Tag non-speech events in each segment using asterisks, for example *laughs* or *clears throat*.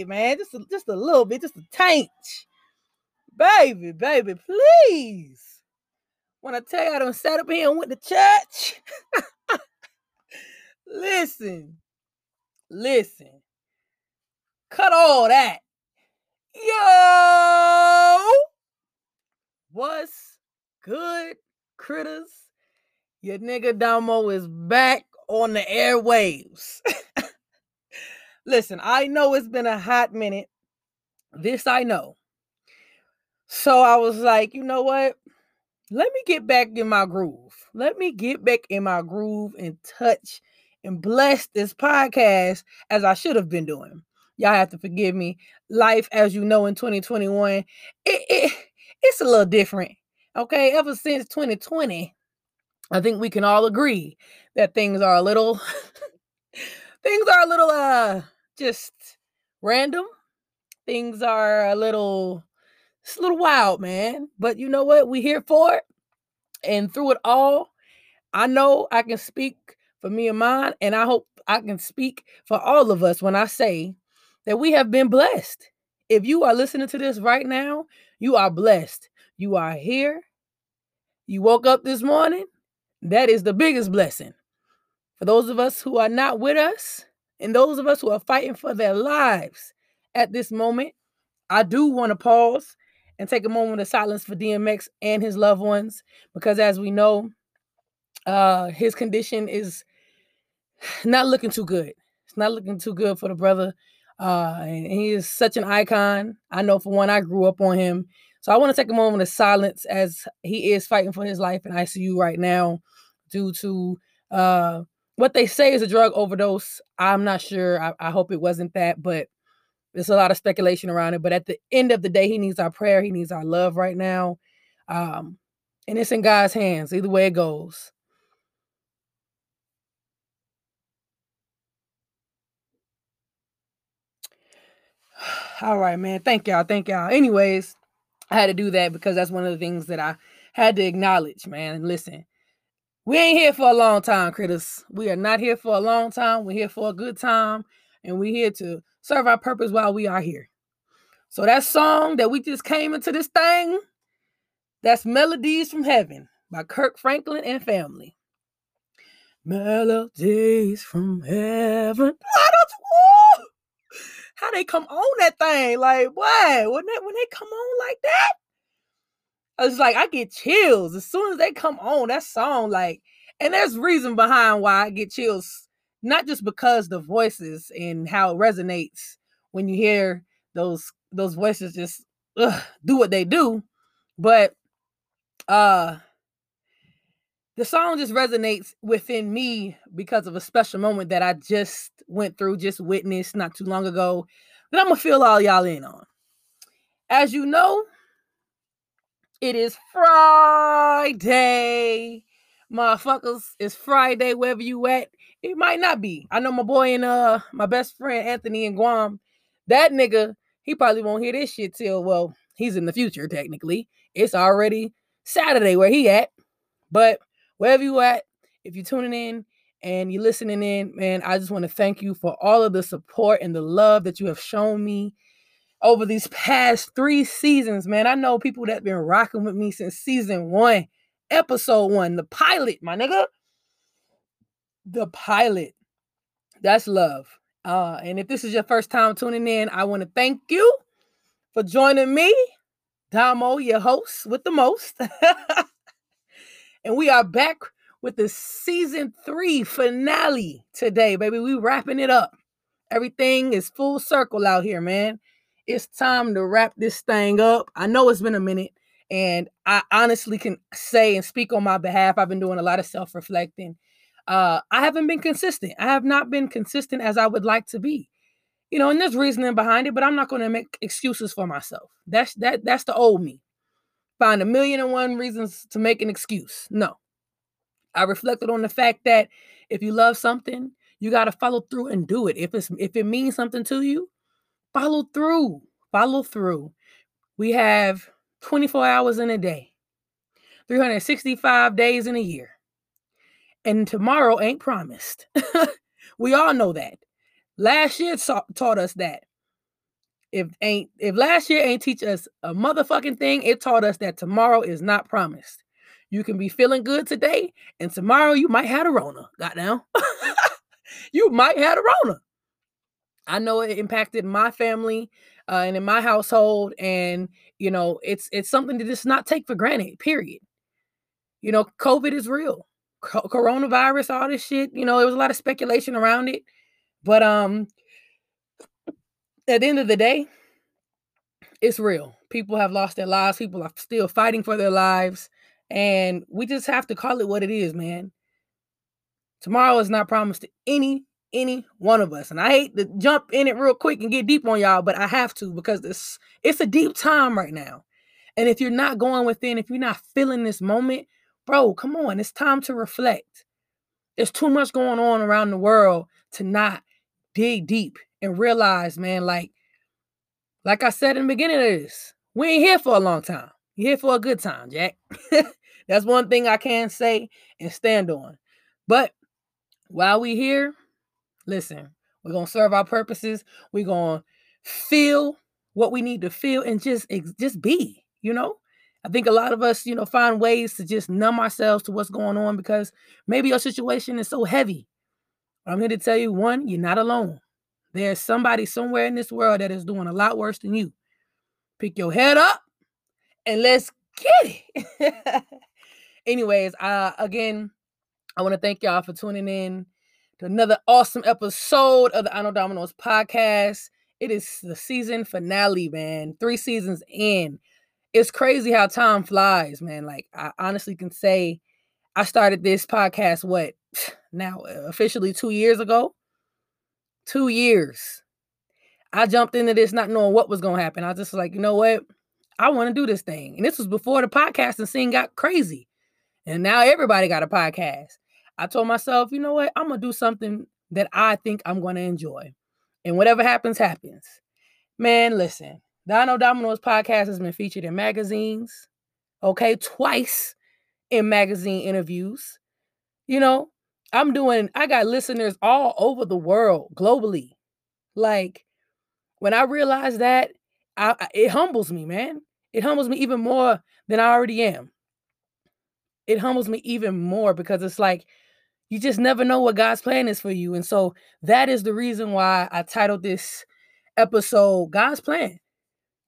Bit, man. Just a, just a little bit, just a taint. Baby, baby, please. When I tell you I done sat up here and went to church. *laughs* listen, listen. Cut all that. Yo, what's good, critters? Your nigga DoMo is back on the airwaves. *laughs* Listen, I know it's been a hot minute. This I know. So I was like, you know what? Let me get back in my groove. Let me get back in my groove and touch and bless this podcast as I should have been doing. Y'all have to forgive me. Life, as you know, in 2021, it, it it's a little different. Okay, ever since 2020, I think we can all agree that things are a little *laughs* things are a little uh just random. Things are a little it's a little wild, man. But you know what? We're here for it. And through it all, I know I can speak for me and mine, and I hope I can speak for all of us when I say that we have been blessed. If you are listening to this right now, you are blessed. You are here. You woke up this morning. That is the biggest blessing. For those of us who are not with us, and those of us who are fighting for their lives at this moment, I do want to pause and take a moment of silence for DMX and his loved ones because, as we know, uh, his condition is *sighs* not looking too good. It's not looking too good for the brother. Uh, and he is such an icon. I know for one, I grew up on him. So I want to take a moment of silence as he is fighting for his life in ICU right now due to uh, what they say is a drug overdose. I'm not sure. I, I hope it wasn't that, but there's a lot of speculation around it. But at the end of the day, he needs our prayer. He needs our love right now. Um, and it's in God's hands, either way it goes. *sighs* All right, man. Thank y'all. Thank y'all. Anyways, I had to do that because that's one of the things that I had to acknowledge, man. And listen, we ain't here for a long time, critters. We are not here for a long time. We're here for a good time, and we're here to serve our purpose while we are here. So that song that we just came into this thing, that's Melodies from Heaven by Kirk Franklin and family. Melodies from heaven. Why! How they come on that thing? Like what? When they when they come on like that? It's like I get chills as soon as they come on that song. Like, and there's reason behind why I get chills, not just because the voices and how it resonates when you hear those those voices just ugh, do what they do, but uh the song just resonates within me because of a special moment that I just went through, just witnessed not too long ago, that I'm gonna fill all y'all in on. As you know, it is Friday. Motherfuckers, it's Friday wherever you at. It might not be. I know my boy and uh my best friend Anthony in Guam. That nigga, he probably won't hear this shit till well, he's in the future technically. It's already Saturday where he at. But wherever you at, if you're tuning in and you're listening in, man, I just want to thank you for all of the support and the love that you have shown me over these past three seasons, man. I know people that been rocking with me since season one, episode one, the pilot, my nigga. The pilot. That's love. Uh, and if this is your first time tuning in, I want to thank you for joining me, DoMo, your host with the most. *laughs* and we are back with the season three finale today, baby. We wrapping it up. Everything is full circle out here, man. It's time to wrap this thing up. I know it's been a minute, and I honestly can say and speak on my behalf. I've been doing a lot of self reflecting. Uh, I haven't been consistent. I have not been consistent as I would like to be. You know, and there's reasoning behind it, but I'm not going to make excuses for myself. That's that. That's the old me. Find a million and one reasons to make an excuse. No, I reflected on the fact that if you love something, you got to follow through and do it. If it's if it means something to you, follow through. Follow through. We have 24 hours in a day, 365 days in a year. And tomorrow ain't promised. *laughs* we all know that. Last year taught us that. If ain't if last year ain't teach us a motherfucking thing, it taught us that tomorrow is not promised. You can be feeling good today, and tomorrow you might have a Rona. Goddamn. *laughs* you might have a Rona. I know it impacted my family uh, and in my household, and you know, it's it's something to just not take for granted. Period. You know, COVID is real. Co- coronavirus, all this shit. You know, there was a lot of speculation around it, but um, at the end of the day, it's real. People have lost their lives. People are still fighting for their lives, and we just have to call it what it is, man. Tomorrow is not promised to any any one of us. And I hate to jump in it real quick and get deep on y'all, but I have to because this it's a deep time right now. And if you're not going within, if you're not feeling this moment, bro, come on, it's time to reflect. There's too much going on around the world to not dig deep and realize, man, like like I said in the beginning of this, we ain't here for a long time. You're here for a good time, Jack. *laughs* That's one thing I can say and stand on. But while we here, Listen, we're going to serve our purposes. We're going to feel what we need to feel and just just be, you know? I think a lot of us, you know, find ways to just numb ourselves to what's going on because maybe your situation is so heavy. I'm here to tell you one, you're not alone. There's somebody somewhere in this world that is doing a lot worse than you. Pick your head up and let's get it. *laughs* Anyways, uh again, I want to thank y'all for tuning in to another awesome episode of the I Know DoMo Knows podcast. It is the season finale, man. Three seasons in. It's crazy how time flies, man. Like, I honestly can say I started this podcast, what, *sighs* now uh, officially two years ago? Two years. I jumped into this not knowing what was going to happen. I was just like, you know what? I want to do this thing. And this was before the podcasting scene got crazy. And now everybody got a podcast. I told myself, you know what? I'm going to do something that I think I'm going to enjoy. And whatever happens, happens. Man, listen, Know DoMo Knows podcast has been featured in magazines, okay, twice in magazine interviews. You know, I'm doing, I got listeners all over the world, globally. Like, when I realize that, I, it humbles me, man. It humbles me even more than I already am. It humbles me even more because it's like, you just never know what God's plan is for you. And so that is the reason why I titled this episode God's Plan.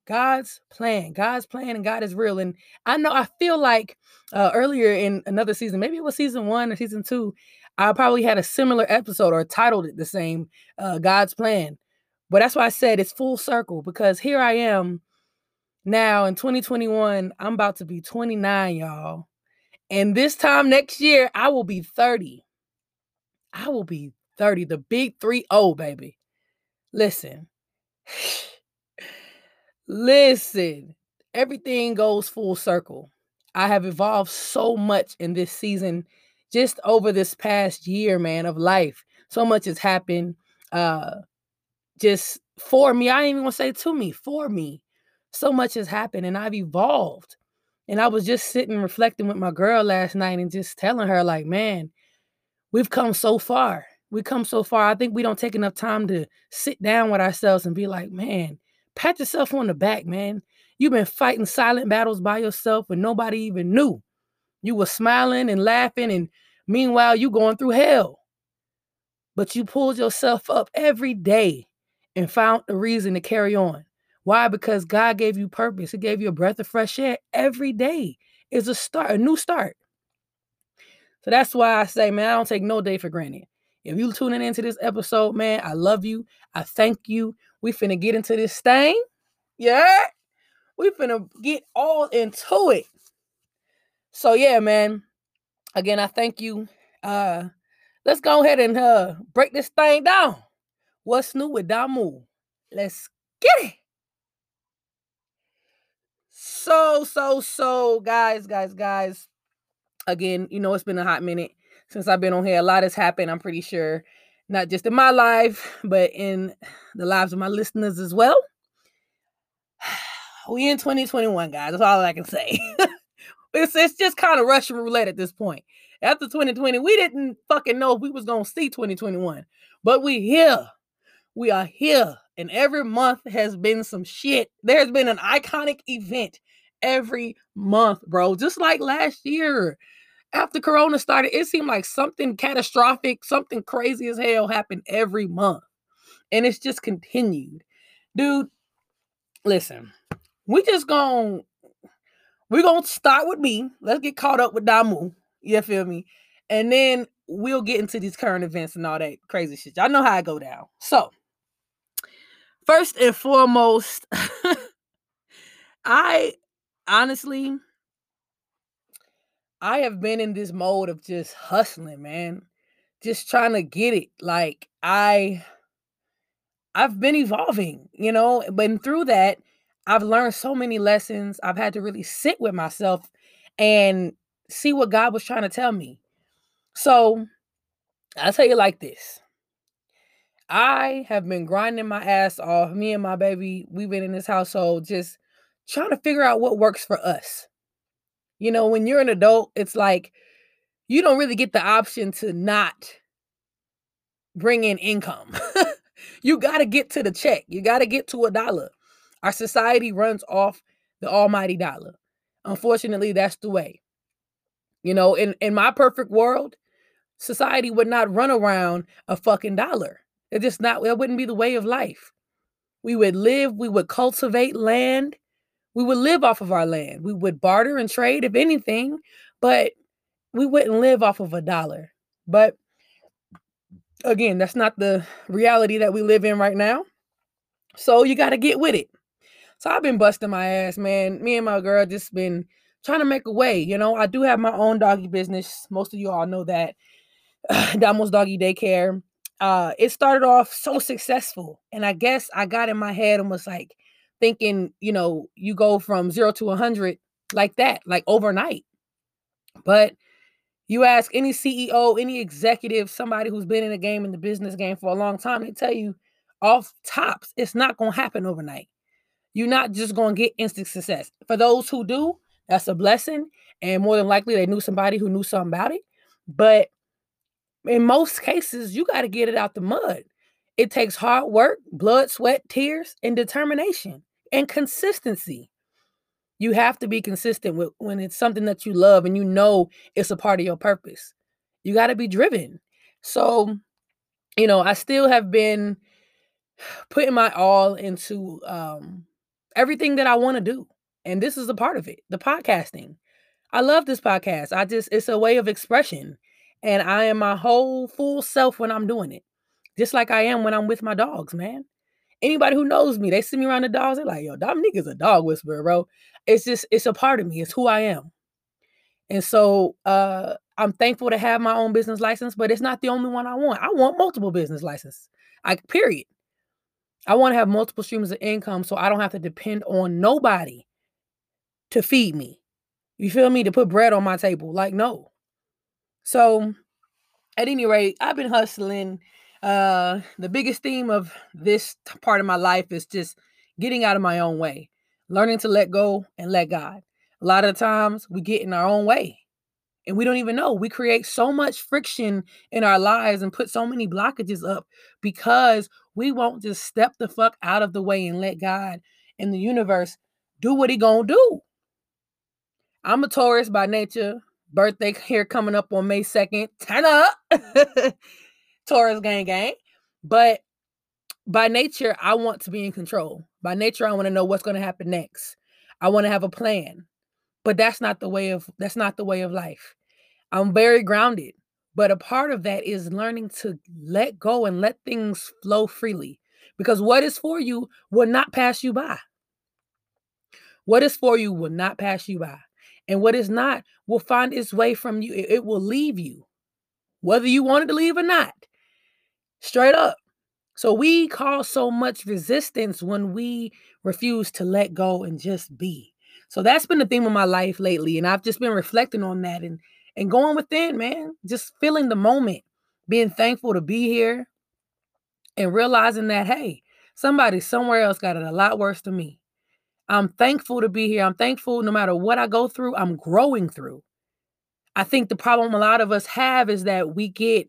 God's plan, God's plan, and God is real. And I know I feel like uh, earlier in another season, maybe it was season one or season two, I probably had a similar episode or titled it the same, uh, God's plan. But that's why I said it's full circle because here I am now in 2021. I'm about to be 29, y'all. And this time next year, I will be 30. I will be 30, the big 3 0, baby. Listen. Listen. Everything goes full circle. I have evolved so much in this season, just over this past year, man, of life. So much has happened. Uh just for me. I ain't even to say to me, for me. So much has happened and I've evolved. And I was just sitting reflecting with my girl last night and just telling her, like, man, we've come so far. We've come so far. I think we don't take enough time to sit down with ourselves and be like, man, pat yourself on the back, man. You've been fighting silent battles by yourself and nobody even knew. You were smiling and laughing, and meanwhile, you going through hell. But you pulled yourself up every day and found a reason to carry on. Why? Because God gave you purpose. He gave you a breath of fresh air every day. It's a start, a new start. So that's why I say, man, I don't take no day for granted. If you tuning into this episode, man, I love you. I thank you. We finna get into this thing. Yeah. We finna get all into it. So yeah, man. Again, I thank you. Uh let's go ahead and uh break this thing down. What's new with DoMo? Let's get it. So, so, so, guys, guys, guys. Again, you know, it's been a hot minute since I've been on here. A lot has happened, I'm pretty sure. Not just in my life, but in the lives of my listeners as well. *sighs* We in 2021, guys. That's all I can say. *laughs* it's it's just kind of Russian roulette at this point. After 2020, we didn't fucking know if we was gonna see 2021, but we here. We are here, and every month has been some shit. There's been an iconic event every month, bro. Just like last year, after Corona started, it seemed like something catastrophic, something crazy as hell happened every month, and it's just continued, dude. Listen, we just gonna we're gonna start with me. Let's get caught up with DoMo. You feel me? And then we'll get into these current events and all that crazy shit. Y'all know how I go down. So first and foremost, *laughs* I honestly, I have been in this mode of just hustling, man. Just trying to get it. Like I I've been evolving, you know, but through that, I've learned so many lessons. I've had to really sit with myself and see what God was trying to tell me. So I'll tell you like this. I have been grinding my ass off. Me and my baby, we've been in this household just trying to figure out what works for us. You know, when you're an adult, it's like you don't really get the option to not bring in income. *laughs* you got to get to the check. You got to get to a dollar. Our society runs off the almighty dollar. Unfortunately, that's the way. You know, in, in my perfect world, society would not run around a fucking dollar. It's just not, that wouldn't be the way of life. We would live, we would cultivate land, we would live off of our land. We would barter and trade, if anything, but we wouldn't live off of a dollar. But again, that's not the reality that we live in right now. So you got to get with it. So I've been busting my ass, man. Me and my girl just been trying to make a way. You know, I do have my own doggy business. Most of you all know that. *sighs* DoMo's Doggy Daycare uh, it started off so successful. And I guess I got in my head and was like thinking, you know, you go from zero to a 100 like that, like overnight. But you ask any CEO, any executive, somebody who's been in the game, in the business game for a long time, they tell you off tops, it's not going to happen overnight. You're not just going to get instant success. For those who do, that's a blessing. And more than likely, they knew somebody who knew something about it. But in most cases, you got to get it out the mud. It takes hard work, blood, sweat, tears, and determination and consistency. You have to be consistent with when it's something that you love and you know it's a part of your purpose. You got to be driven. So, you know, I still have been putting my all into um everything that I want to do. And this is a part of it, the podcasting. I love this podcast. I just it's a way of expression. And I am my whole full self when I'm doing it. Just like I am when I'm with my dogs, man. Anybody who knows me, they see me around the dogs, they're like, yo, Dominique is a dog whisperer, bro. It's just, it's a part of me. It's who I am. And so uh I'm thankful to have my own business license, but it's not the only one I want. I want multiple business licenses. I period. I want to have multiple streams of income so I don't have to depend on nobody to feed me. You feel me? To put bread on my table. Like, no. So at any rate, I've been hustling. Uh the biggest theme of this part of my life is just getting out of my own way, learning to let go and let God. A lot of times we get in our own way and we don't even know. We create so much friction in our lives and put so many blockages up because we won't just step the fuck out of the way and let God and the universe do what he to do. I'm a Taurus by nature. Birthday *laughs* here coming up on May 2nd. Turn up. Taurus gang gang. But by nature, I want to be in control. By nature, I want to know what's going to happen next. I want to have a plan. But that's not the way of that's not the way of life. I'm very grounded, but a part of that is learning to let go and let things flow freely. Because what is for you will not pass you by. What is for you will not pass you by. And what is not will find its way from you. It, will leave you, whether you wanted to leave or not. Straight up. So we cause so much resistance when we refuse to let go and just be. So that's been the theme of my life lately. And I've just been reflecting on that and and going within, man. Just feeling the moment, being thankful to be here, and realizing that, hey, somebody somewhere else got it a lot worse than me. I'm thankful to be here. I'm thankful no matter what I go through, I'm growing through. I think the problem a lot of us have is that we get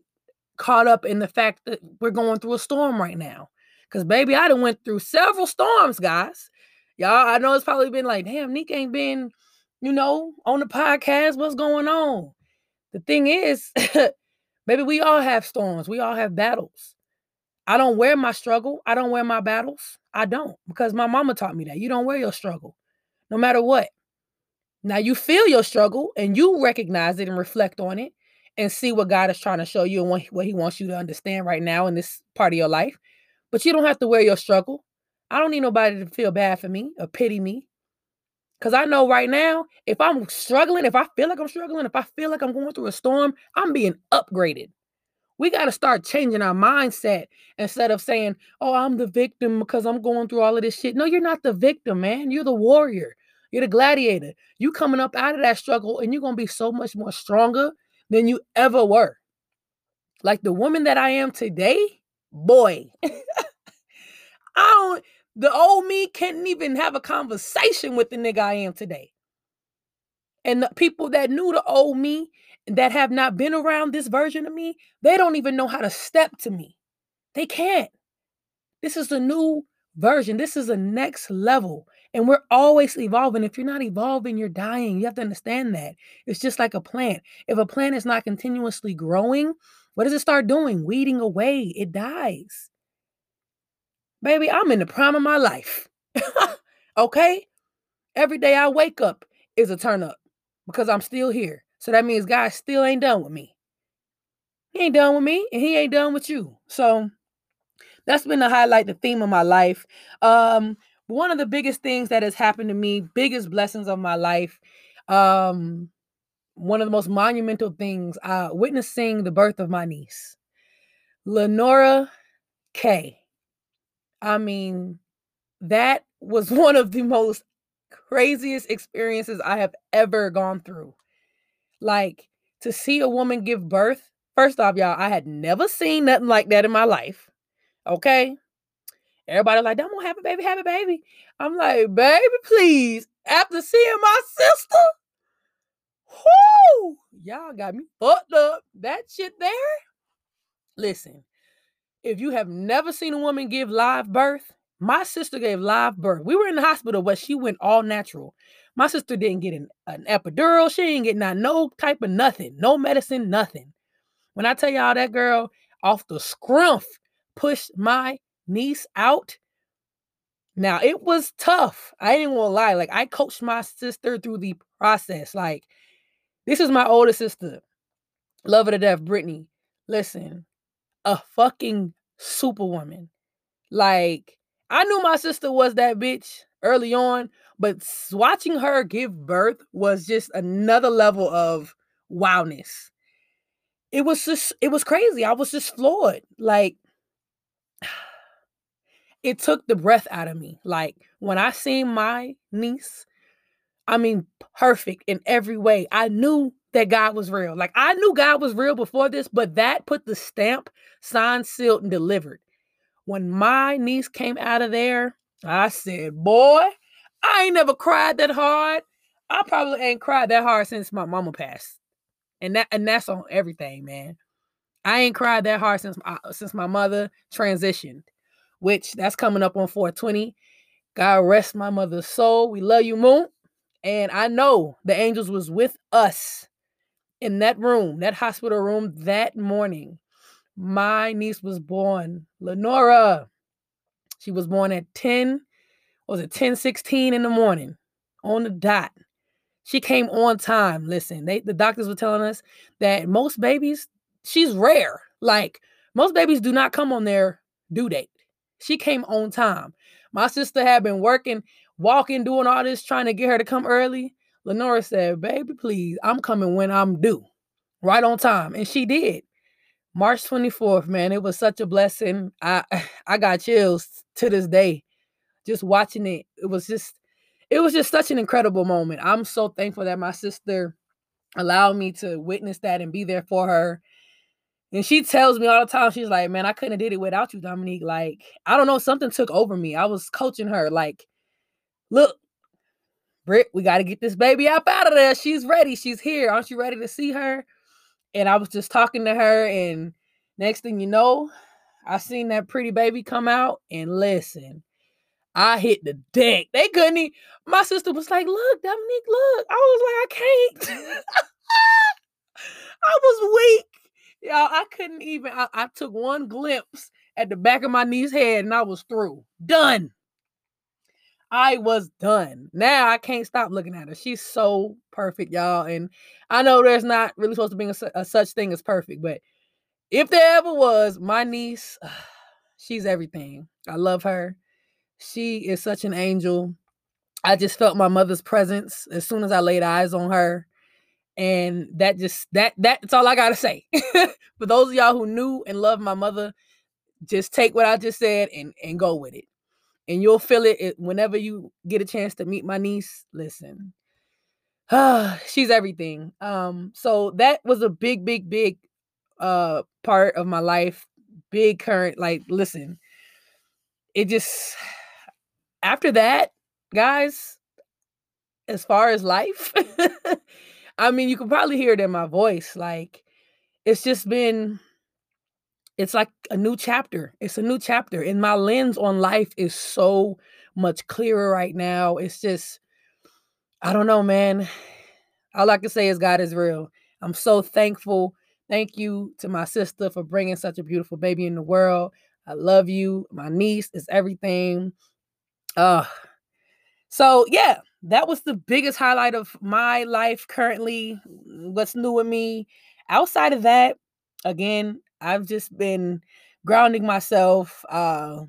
caught up in the fact that we're going through a storm right now. Cause baby, I done went through several storms, guys. Y'all, I know it's probably been like, damn, Nick ain't been, you know, on the podcast. What's going on? The thing is, *laughs* maybe we all have storms. We all have battles. I don't wear my struggle. I don't wear my battles. I don't because my mama taught me that. You don't wear your struggle no matter what. Now you feel your struggle and you recognize it and reflect on it and see what God is trying to show you and what, what he wants you to understand right now in this part of your life. But you don't have to wear your struggle. I don't need nobody to feel bad for me or pity me. Because I know right now, if I'm struggling, if I feel like I'm struggling, if I feel like I'm going through a storm, I'm being upgraded. We got to start changing our mindset instead of saying, oh, I'm the victim because I'm going through all of this shit. No, you're not the victim, man. You're the warrior. You're the gladiator. You coming up out of that struggle and you're going to be so much more stronger than you ever were. Like the woman that I am today, boy. *laughs* I don't the old me can't even have a conversation with the nigga I am today. And the people that knew the old me that have not been around this version of me, they don't even know how to step to me. They can't. This is a new version. This is a next level. And we're always evolving. If you're not evolving, you're dying. You have to understand that. It's just like a plant. If a plant is not continuously growing, what does it start doing? Weeding away. It dies. Baby, I'm in the prime of my life. *laughs* okay? Every day I wake up is a turn up because I'm still here. So that means God still ain't done with me. He ain't done with me and he ain't done with you. So that's been the highlight, the theme of my life. Um, one of the biggest things that has happened to me, biggest blessings of my life, um, one of the most monumental things, uh, witnessing the birth of my niece, Lenora K. I mean, that was *laughs* one of the most craziest experiences I have ever gone through. Like to see a woman give birth. First off, y'all, I had never seen nothing like that in my life. Okay. Everybody like, I'm gonna have a baby, have a baby. I'm like, baby, please. After seeing my sister, whoo, y'all got me fucked up. That shit there. Listen, if you have never seen a woman give live birth, my sister gave live birth. We were in the hospital, but she went all natural. My sister didn't get an, an epidural. She didn't get not no type of nothing, no medicine, nothing. When I tell y'all that girl off the scrumph pushed my niece out. Now it was tough. I ain't gonna lie. Like I coached my sister through the process. Like this is my older sister. Love her to death, Brittany. Listen, a fucking superwoman. Like I knew my sister was that bitch early on, but watching her give birth was just another level of wowness. It was just, it was crazy. I was just floored. Like, it took the breath out of me. Like, when I seen my niece, I mean, perfect in every way. I knew that God was real. Like, I knew God was real before this, but that put the stamp, signed, sealed, and delivered. When my niece came out of there, I said, Boy, I ain't never cried that hard. I probably ain't cried that hard since my mama passed. And that and that's on everything, man. I ain't cried that hard since my, since my mother transitioned, which that's coming up on 420. God rest my mother's soul. We love you, Moon. And I know the angels was with us in that room, that hospital room that morning. My niece was born, Lenora. She was born at 10 was it 10 16 in the morning on the dot. She came on time. Listen, they the doctors were telling us that most babies, she's rare. Like most babies do not come on their due date. She came on time. My sister had been working, walking, doing all this, trying to get her to come early. Lenora said, Baby, please, I'm coming when I'm due, right on time. And she did. March 24th, man, it was such a blessing. I *sighs* I got chills to this day just watching it, it was just it was just such an incredible moment. I'm so thankful that my sister allowed me to witness that and be there for her. And she tells me all the time, she's like, Man, I couldn't have did it without you, Dominique. Like, I don't know, something took over me. I was coaching her, like, look, Britt, we got to get this baby up out of there. She's ready. She's here. Aren't you ready to see her? And I was just talking to her, and next thing you know, I seen that pretty baby come out and listen. I hit the deck. They couldn't even, my sister was like, look, Dominique, look. I was like, I can't. *laughs* I was weak. Y'all, I couldn't even, I, I took one glimpse at the back of my niece's head and I was through. Done. I was done. Now I can't stop looking at her. She's so perfect, y'all. And I know there's not really supposed to be a, a such thing as perfect, but if there ever was, my niece, *sighs* she's everything. I love her. She is such an angel. I just felt my mother's presence as soon as I laid eyes on her. And that just that that's all I gotta say. *laughs* For those of y'all who knew and love my mother, just take what I just said and and go with it. And you'll feel it, it whenever you get a chance to meet my niece. Listen, *sighs* she's everything. Um, so that was a big, big, big uh part of my life. Big current, like, listen, it just after that, guys, as far as life, *laughs* I mean, you can probably hear it in my voice. Like, it's just been, it's like a new chapter. It's a new chapter. And my lens on life is so much clearer right now. It's just, I don't know, man. All I can say is God is real. I'm so thankful. Thank you to my sister for bringing such a beautiful baby in the world. I love you. My niece is everything. Uh so yeah, that was the biggest highlight of my life currently. What's new with me? Outside of that, again, I've just been grounding myself. Uh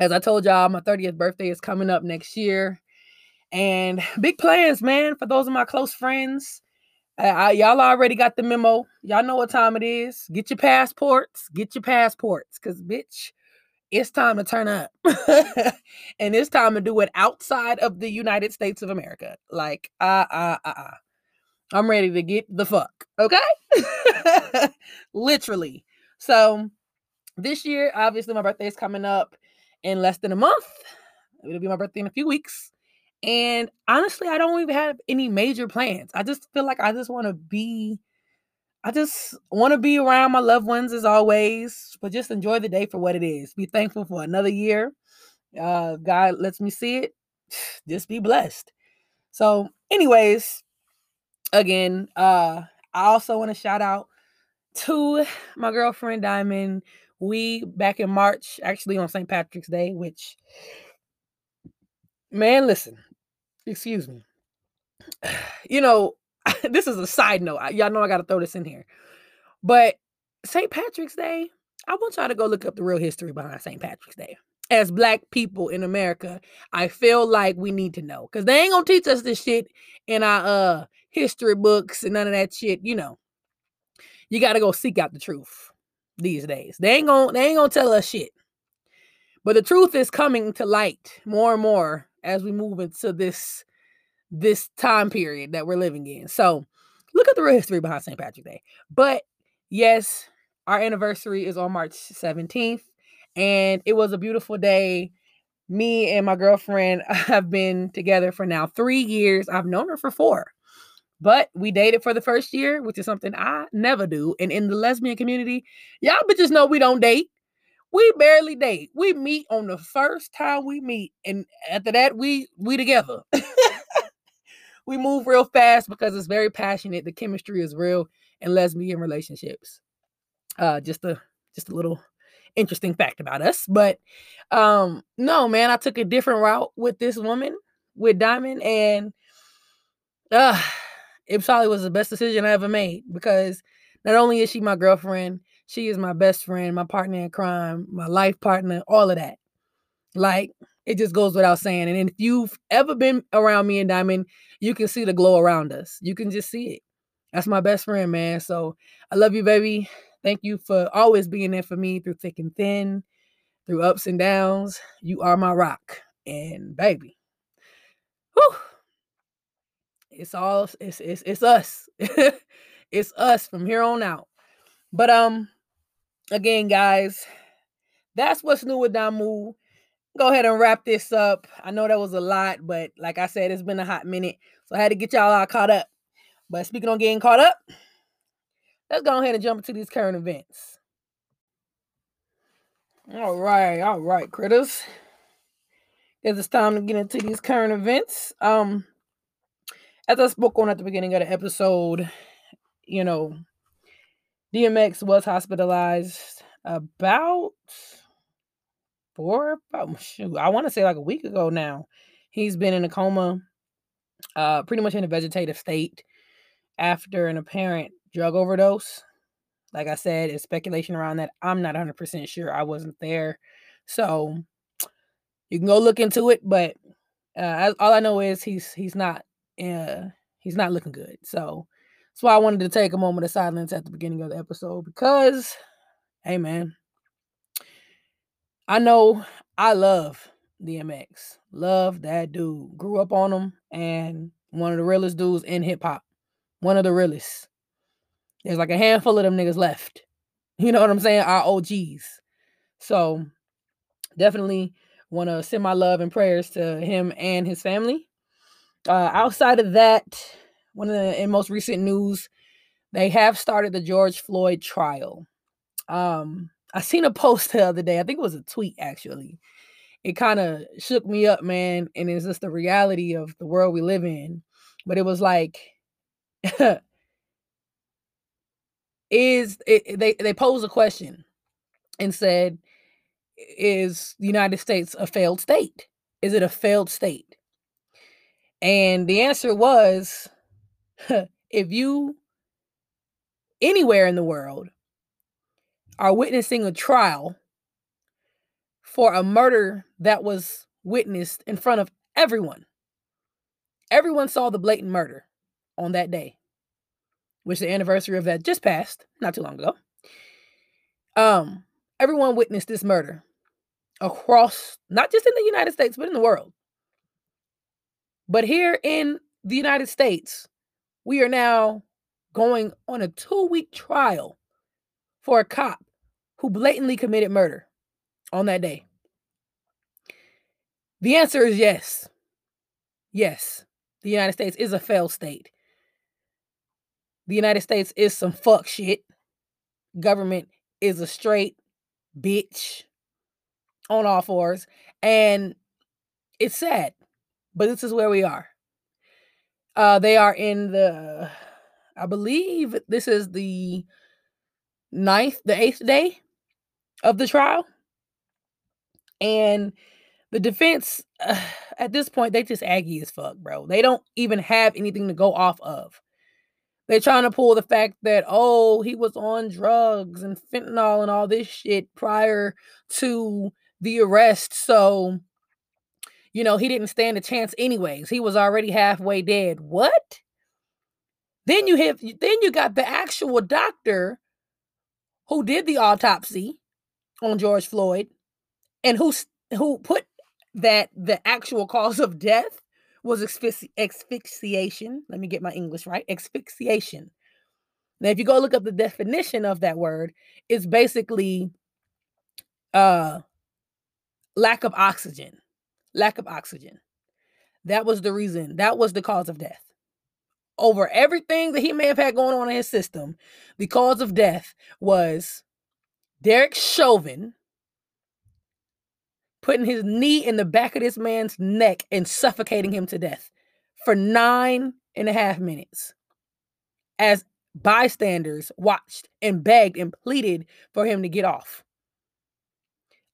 as I told y'all, my 30th birthday is coming up next year. And *sighs* big plans, man, for those of my close friends. Uh, y'all already got the memo. Y'all know what time it is. Get your passports. Get your passports. Cause bitch, it's time to turn up *laughs* and it's time to do it outside of the United States of America. Like, uh, uh, uh, uh. I'm ready to get the fuck. Okay. *laughs* Literally. So this year, obviously, my birthday is coming up in less than a month. It'll be my birthday in a few weeks. And honestly, I don't even have any major plans. I just feel like I just want to be I just want to be around my loved ones as always, but just enjoy the day for what it is. Be thankful for another year. Uh, God lets me see it. *sighs* Just be blessed. So, anyways, again, uh, I also want to shout out to my girlfriend Diamond. We back in March, actually on St. Patrick's Day, which man, listen, excuse me. *sighs* You know, *laughs* this is a side note. Y'all know I got to throw this in here. But St. Patrick's Day, I want y'all to go look up the real history behind St. Patrick's Day. As black people in America, I feel like we need to know because they ain't gonna teach us this shit in our uh history books and none of that shit. You know, you got to go seek out the truth these days. They ain't gonna they ain't gonna tell us shit. But the truth is coming to light more and more as we move into this this time period that we're living in. So look at the real history behind St. Patrick's Day. But yes, our anniversary is on March 17th, and it was a beautiful day. Me and my girlfriend *laughs* have been together for now three years. I've known her for four, but we dated for the first year, which is something I never do. And in the lesbian community, y'all bitches know we don't date. We barely date. We meet on the first time we meet, and after that, we we together. *laughs* we move real fast because it's very passionate. The chemistry is real in lesbian relationships. Uh, just a just a little interesting fact about us. But um, no, man, I took a different route with this woman, with Diamond, and uh it probably was the best decision I ever made because not only is she my girlfriend, she is my best friend, my partner in crime, my life partner, all of that. Like it just goes without saying. And if you've ever been around me and Diamond, you can see the glow around us. You can just see it. That's my best friend, man. So I love you, baby. Thank you for always being there for me through thick and thin, through ups and downs. You are my rock. And baby, whew, it's all it's it's it's us. *laughs* it's us from here on out. But um again, guys, that's what's new with DoMo. Go ahead and wrap this up. I know that was a lot, but like I said, it's been a hot minute. So I had to get y'all all caught up. But speaking on getting caught up, let's go ahead and jump into these current events. All right, all right, critters. Guess it's time to get into these current events. Um, as I spoke on at the beginning of the episode, you know, DMX was hospitalized about four, *laughs* shoot, I want to say like a week ago now. He's been in a coma, uh, pretty much in a vegetative state after an apparent drug overdose. Like I said, it's speculation around that. I'm not 100% sure. I wasn't there. So you can go look into it, but uh, all I know is he's he's not uh, he's not looking good. So that's why I wanted to take a moment of silence at the beginning of the episode because, hey man, I know I love DMX. Love that dude. Grew up on him and one of the realest dudes in hip hop. One of the realest. There's like a handful of them niggas left. *laughs* You know what I'm saying? Our OGs. So definitely want to send my love and prayers to him and his family. Uh, outside of that, one of the in most recent news, they have started the George Floyd trial. Um, I seen a post *laughs* the other day. I think it was a tweet actually. It kind of shook me up, man. And it's just the reality of the world we live in. But it was like, *laughs* is it, they they pose a question and said, is the United States a failed state? Is it a failed state? And the answer was *laughs* if you anywhere in the world are witnessing a trial for a murder that was witnessed in front of everyone, everyone saw the blatant murder on that day, which the anniversary of that just passed not too long ago. Um, everyone witnessed this murder across not just in the United States, but in the world. But here in the United States, we are now going on a two week trial for a cop who blatantly committed murder on that day. The answer is yes. Yes, the United States is a failed state. The United States is some fuck shit. Government is a straight bitch on all fours. And it's sad, but this is where we are. Uh, they are in the, I believe this is the ninth, the eighth day of the trial. And the defense, uh, *sighs* at this point, they just aggy as fuck, bro. They don't even have anything to go off of. They're trying to pull the fact that, oh, he was on drugs and fentanyl and all this shit prior to the arrest. So, you know, he didn't stand a chance anyways. He was already halfway dead. What? Then you have then you got the actual doctor who did the autopsy on George Floyd and who who put that the actual *laughs* cause of death was asphyxi- asphyxiation. Let me get my English right. Asphyxiation. Now, if you go look up the definition of that word, it's basically uh lack of oxygen. Lack of oxygen. That was the reason. That was the cause of death. Over everything that he may have had going on in his system, the cause of death was Derek Chauvin putting his knee in the back of this man's neck and suffocating him to death for nine and a half minutes as bystanders watched and begged and pleaded for him to get off.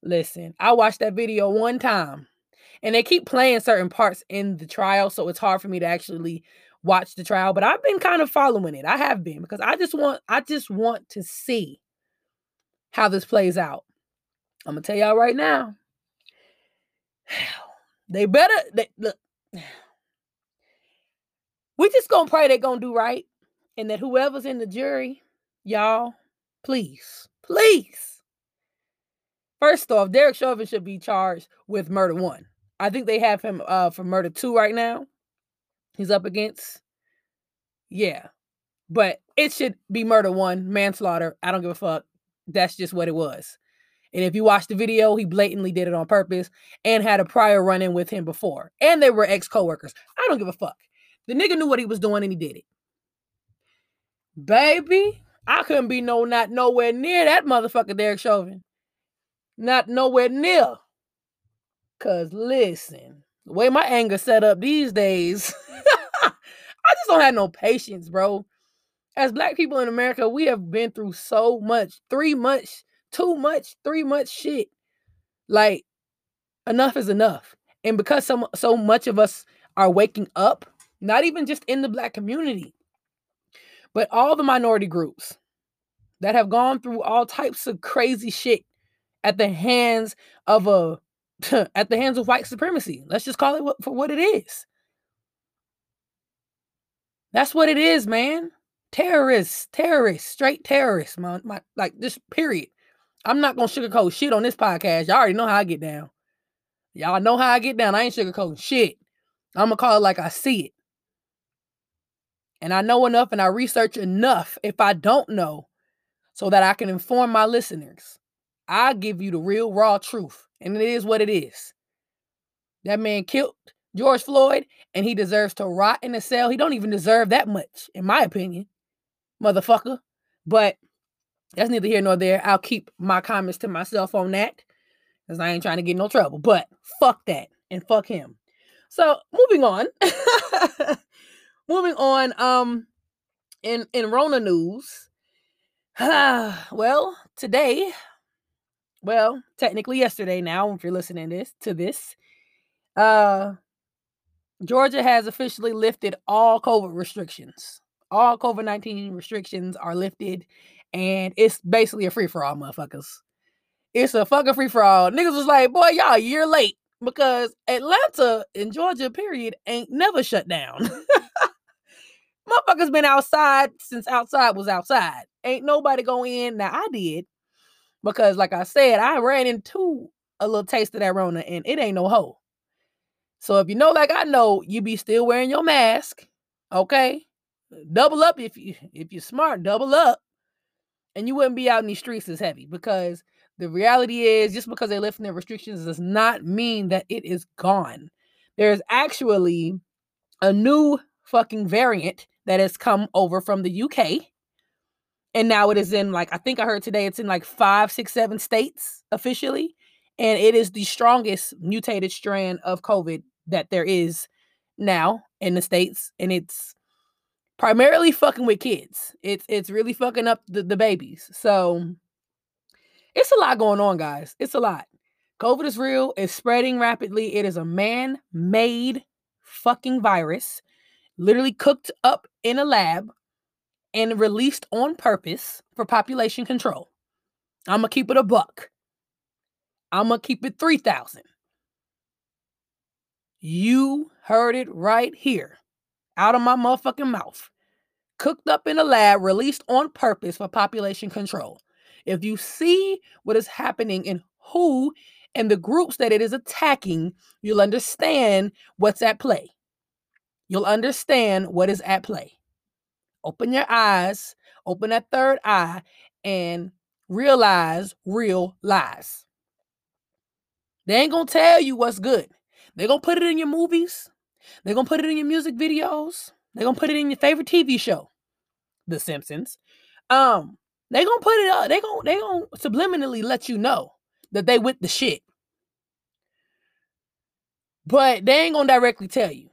Listen, I watched that video one time and they keep playing certain parts in the trial, so it's hard for me to actually watch the trial, but I've been kind of following it. I have been because I just want I just want to see how this plays out. I'm gonna tell y'all right now. *sighs* They better they, look. *sighs* We just gonna pray they're gonna do right, and that whoever's in the jury, y'all, please, please. First off, Derek Chauvin should be charged with murder one. I think they have him uh, for murder two right now. He's up against, yeah, but it should be murder one, manslaughter. I don't give a fuck. That's just what it was. And if you watch the video, he blatantly did it on purpose and had a prior run in with him before. And they were ex co-workers. I don't give a fuck. The nigga knew what he was doing and he did it. Baby, I couldn't be no not nowhere near that motherfucker Derek Chauvin. Not nowhere near. Cause listen, the way my anger set up these days, *laughs* I just don't have no patience, bro. As black people in America, we have been through so much, three much, too much, three much shit. Like, enough is enough. And because so, so much of us are waking up, not even just in the black community, but all the minority groups that have gone through all types of crazy shit at the hands of a *laughs* at the hands of white supremacy. Let's just call it for what it is. That's what it is, man. Terrorists, terrorists, straight terrorists, man. My, like this period. I'm not gonna sugarcoat shit on this podcast. Y'all already know how I get down. Y'all know how I get down. I ain't sugarcoating shit. I'm gonna call it like I see it. And I know enough and I research enough if I don't know so that I can inform my listeners. I give you the real raw truth. And it is what it is. That man killed George Floyd and he deserves to rot in a cell. He don't even deserve that much, in my opinion, motherfucker. But that's neither here nor there. I'll keep my comments to myself on that because I ain't trying to get no trouble. But fuck that and fuck him. So moving on. *laughs* moving on. Um in in Rona news. *sighs* well, today, well, technically yesterday now, if you're listening this to this, uh Georgia has officially lifted all COVID restrictions. All COVID 19 restrictions are lifted, and it's basically a free for all, motherfuckers. It's a fucking free for all. Niggas was like, boy, y'all year late because Atlanta and Georgia, period, ain't never shut down. *laughs* Motherfuckers been outside since outside was outside. Ain't nobody go in. Now I did because, like I said, I ran into a little taste of that Rona, and it ain't no hoe. So if you know, like I know, you be still wearing your mask. Okay, double up if you if you're smart. Double up and you wouldn't be out in these streets as heavy because the reality is just because they're lifting their restrictions does not mean that it is gone. There's actually a new fucking variant that has come over from the UK. And now it is in like I think I heard today it's in like five, six, seven states officially. And it is the strongest mutated strand of COVID that there is now in the States. And it's primarily fucking with kids. It's it's really fucking up the, the babies. So it's a lot going on, guys. It's a lot. COVID is real. It's spreading rapidly. It is a man-made fucking virus, literally cooked up in a lab and released on purpose for population control. I'm gonna keep it a buck. I'm gonna keep it 3,000. You heard it right here out of my motherfucking mouth. Cooked up in a lab, released on purpose for population control. If you see what is happening and who and the groups that it is attacking, you'll understand what's at play. You'll understand what is at play. Open your eyes, open that third eye, and realize real lies. They ain't gonna tell you what's good. They're gonna put it in your movies. They're gonna put it in your music videos. They're gonna put it in your favorite TV show, The Simpsons. Um, they gonna put it up. They gonna they gonna subliminally let you know that they with the shit. But they ain't gonna directly tell you.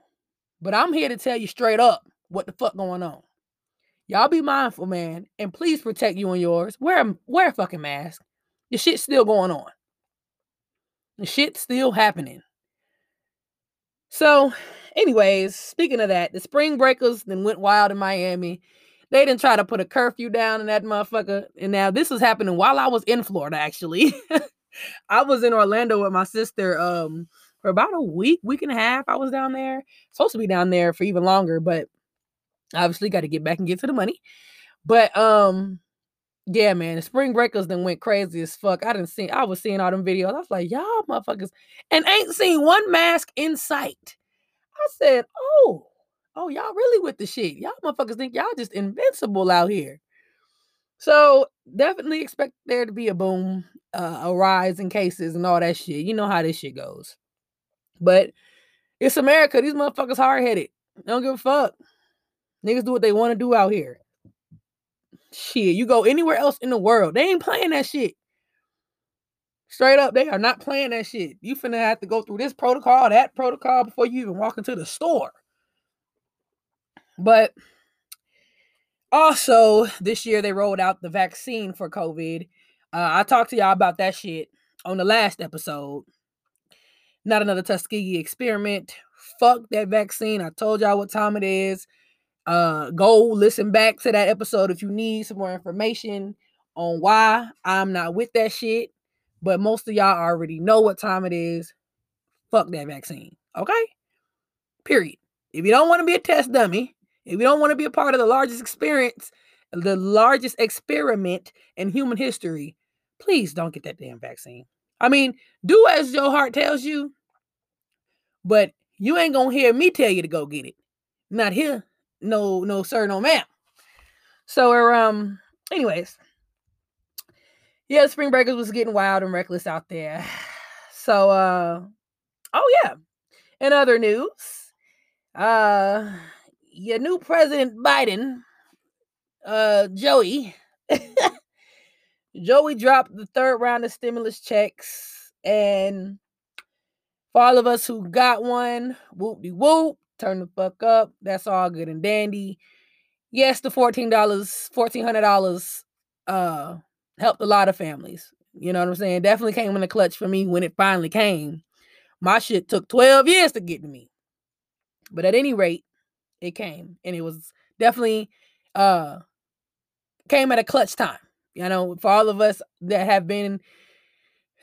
But I'm here to tell you straight up what the fuck going on. Y'all be mindful, man, and please protect you and yours. Wear a, wear a fucking mask. The shit's still going on. The shit's still happening. So, anyways, speaking of that, the spring breakers then went wild in Miami. They didn't try to put a curfew down in that motherfucker. And now this was happening while I was in Florida, actually. *laughs* I was in Orlando with my sister um for about a week, week and a half. I was down there. Supposed to be down there for even longer, but obviously got to get back and get to the money. But um yeah, man, the spring breakers then went crazy as fuck. I didn't see I was seeing all them videos. I was like, y'all motherfuckers, and ain't seen one mask in sight. I said, oh, oh, y'all really with the shit. Y'all motherfuckers think y'all just invincible out here. So definitely expect there to be a boom, uh, a rise in cases and all that shit. You know how this shit goes. But it's America. These motherfuckers hard headed. Don't give a fuck. Niggas do what they want to do out here. Shit, you go anywhere else in the world, they ain't playing that shit. Straight up, they are not playing that shit. You finna have to go through this protocol, that protocol before you even walk into the store. But also, this year they rolled out the vaccine for COVID. Uh, I talked to y'all about that shit on the last episode. Not another Tuskegee experiment. Fuck that vaccine. I told y'all what time it is. Uh, go listen back to that episode if you need some more information on why I'm not with that shit. But most of y'all already know what time it is. Fuck that vaccine. Okay? Period. If you don't want to be a test dummy, if you don't want to be a part of the largest experience, the largest experiment in human history, please don't get that damn vaccine. I mean, do as your heart tells you, but you ain't gonna hear me tell you to go get it. Not here no, no, sir, no, ma'am. So, er, um, anyways, yeah, Spring Breakers was getting wild and reckless out there. *sighs* So, uh, oh yeah. In other news, uh, your new President Biden, uh, Joey, *laughs* Joey dropped the third round of stimulus checks, and for all of us who got one, whoop de whoop, turn the fuck up. That's all good and dandy. Yes, the $14, $1,400 uh helped a lot of families. You know what I'm saying? Definitely came in the clutch for me when it finally came. My shit took 12 years to get to me. But at any rate, it came and it was definitely uh came at a clutch time. You know, for all of us that have been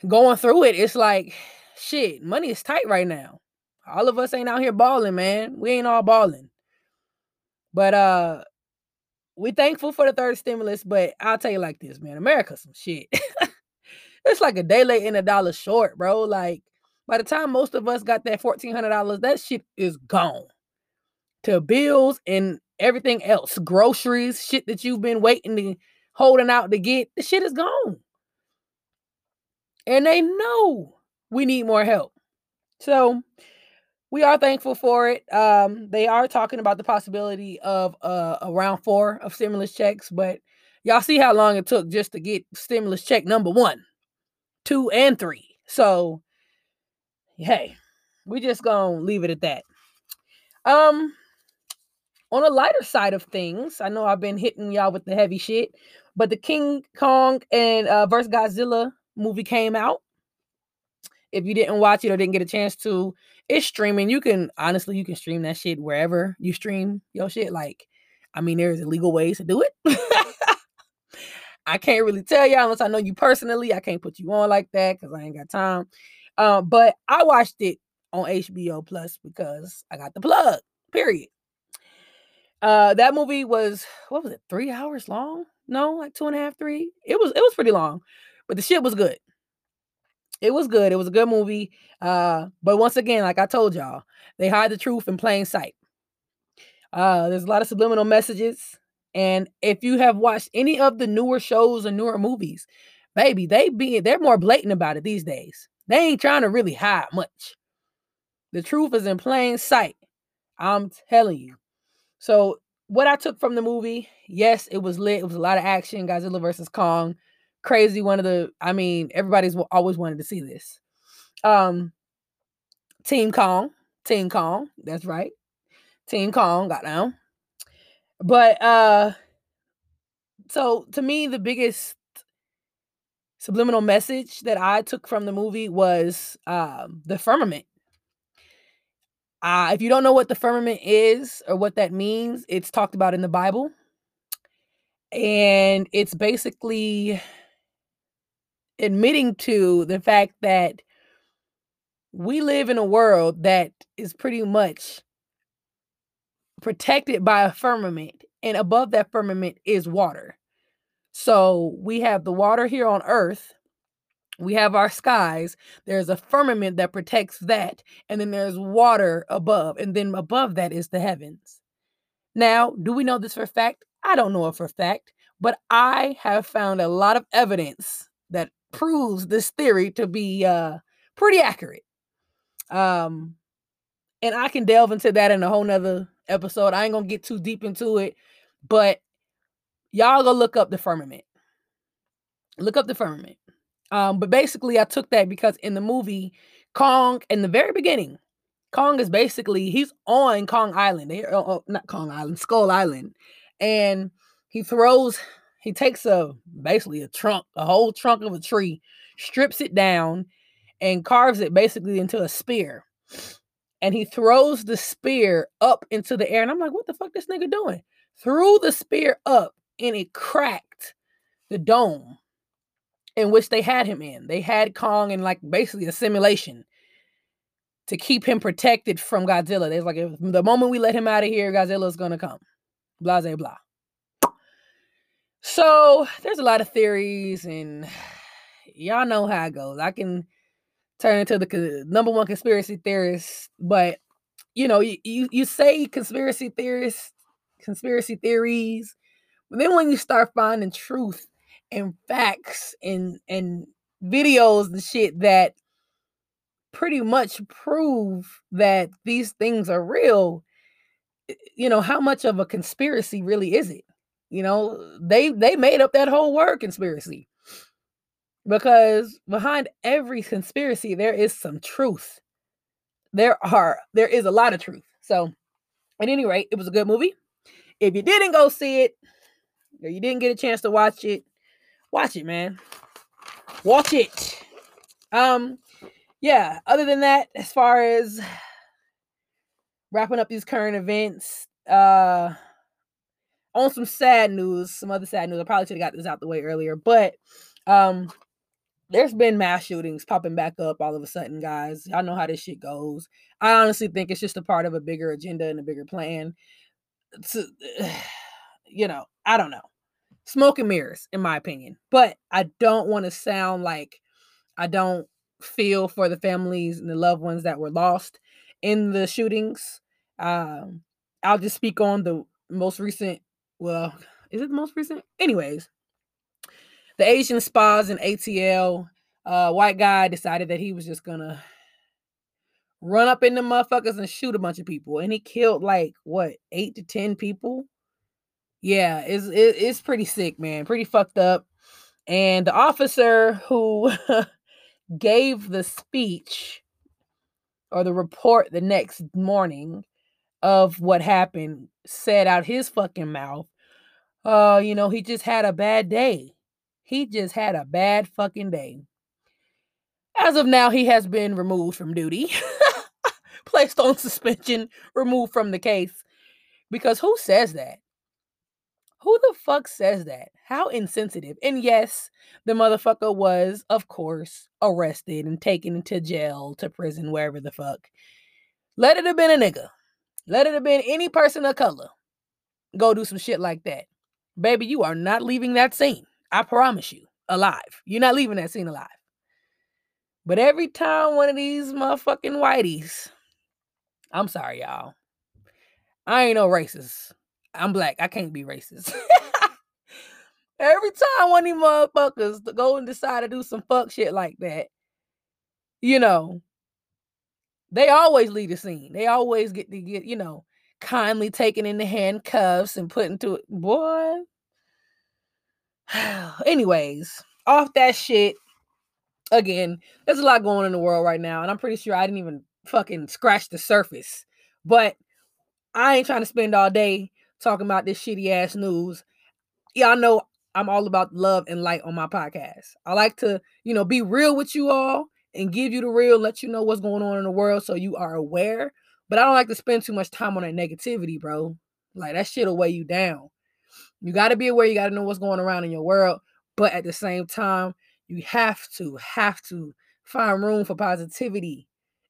going through it, it's like *sighs* shit, money is tight right now. All of us ain't out here balling, man. We ain't all balling. But uh we thankful for the third stimulus, but I'll tell you like this, man. America some shit. *laughs* it's like a day late and a dollar short, bro. Like by the time most of us got that $1,400, that shit is gone. To bills and everything else, groceries, shit that you've been waiting to holding out to get, the shit is gone. And they know we need more help. So we are thankful for it. Um, they are talking about the possibility of uh, a round four of stimulus checks, but y'all see how long it took just to get stimulus check number one, two, and three. So, hey, we just gonna leave it at that. Um, on a lighter side of things, I know I've been hitting y'all with the heavy shit, but the King Kong and uh, versus Godzilla movie came out. If you didn't watch it or didn't get a chance to, it's streaming. You can honestly, you can stream that shit wherever you stream your shit. Like, I mean, there's illegal ways to do it. *laughs* I can't really tell y'all unless I know you personally. I can't put you on like that because I ain't got time. Um, but I watched it on HBO Plus because I got the plug. Period. Uh, that movie was what was it? Three hours long? No, like two and a half, three. It was it was pretty long, but the shit was good. It was good. It was a good movie. Uh, but once again, like I told y'all, they hide the truth in plain sight. Uh, there's a lot of subliminal messages. And if you have watched any of the newer shows or newer movies, baby, they be they're more blatant about it these days. They ain't trying to really hide much. The truth is in plain sight. I'm telling you. So, what I took from the movie, yes, it was lit. It was a lot of action. Godzilla versus Kong. Crazy. One of the, I mean, everybody's always wanted to see this. Um, Team Kong. Team Kong. That's right. Team Kong got down. But uh so to me, the biggest subliminal message that I took from the movie was um the firmament. Uh, if you don't know what the firmament is or what that means, it's talked about in the Bible. And it's basically admitting to the fact that we live in a world that is pretty much protected by a firmament, and above that firmament is water. So we have the water here on earth, we have our skies, there's a firmament that protects that, and then there's water above, and then above that is the heavens. Now, do we know this for a fact? I don't know it for a fact, but I have found a lot of evidence that proves this theory to be uh, pretty accurate. Um, and I can delve into that in a whole nother episode. I ain't gonna get too deep into it, but y'all go look up the firmament. Look up the firmament. Um, but basically, I took that because in the movie, Kong, in the very beginning, Kong is basically he's on Kong Island. Oh, oh, not Kong Island, Skull Island, and he throws. He takes a basically a trunk, a whole trunk of a tree, strips it down, and carves it basically into a spear and he throws the spear up into the air. And I'm like, what the fuck this nigga doing? Threw the spear up and it cracked the dome in which they had him in. They had Kong in like basically a simulation to keep him protected from Godzilla. There's like the moment we let him out of here, Godzilla's gonna come. Blah blah blah. So there's a lot of theories, and y'all know how it goes. I can turn into the number one conspiracy theorist. But you know, you, you you say conspiracy theorists, conspiracy theories, but then when you start finding truth and facts and and videos and shit that pretty much prove that these things are real, you know, how much of a conspiracy really is it? You know, they they made up that whole word conspiracy. Because behind every conspiracy there is some truth. There are there is a lot of truth. So at any rate it was a good movie. If you didn't go see it or you didn't get a chance to watch it watch it man. Watch it. Um yeah other than that as far as wrapping up these current events uh on some sad news some other sad news i probably should have got this out the way earlier but um there's been mass shootings popping back up all of a sudden, guys. Y'all know how this shit goes. I honestly think it's just a part of a bigger agenda and a bigger plan. To, *sighs* you know, I don't know. Smoke and mirrors, in my opinion. But I don't want to sound like I don't feel for the families and the loved ones that were lost in the shootings. Um, I'll just speak on the most recent. Well, is it the most recent? Anyways, the Asian spas in ATL, uh, white guy decided that he was just gonna run up in the motherfuckers and shoot a bunch of people, and he killed like what eight to ten people. Yeah, it's it, it's pretty sick, man. Pretty fucked up. And the officer who *laughs* gave the speech or the report the next morning of what happened said out his fucking mouth, uh, you know, he just had a bad day. He just had a bad fucking day. As of now, he has been removed from duty, *laughs* placed on suspension, removed from the case. Because who says that? Who the fuck says that? How insensitive. And yes, the motherfucker was, of course, arrested and taken to jail, to prison, wherever the fuck. Let it have been a nigga. Let it have been any person of color. Go do some shit like that. Baby, you are not leaving that scene. I promise you. Alive. You're not leaving that scene alive. But every time one of these motherfucking whiteys, I'm sorry, y'all. I ain't no racist. I'm black. I can't be racist. *laughs* every time one of these motherfuckers go and decide to do some fuck shit like that, you know, they always lead the scene. They always get to get, you know, kindly taken into handcuffs and put into it. Boy. *sighs* Anyways, off that shit. Again, there's a lot going on in the world right now, and I'm pretty sure I didn't even fucking scratch the surface. But I ain't trying to spend all day talking about this shitty ass news. Y'all know I'm all about love and light on my podcast. I like to, you know, be real with you all and give you the real, let you know what's going on in the world so you are aware. But I don't like to spend too much time on that negativity, bro. Like that shit'll weigh you down. You got to be aware. You got to know what's going around in your world. But at the same time, you have to, have to find room for positivity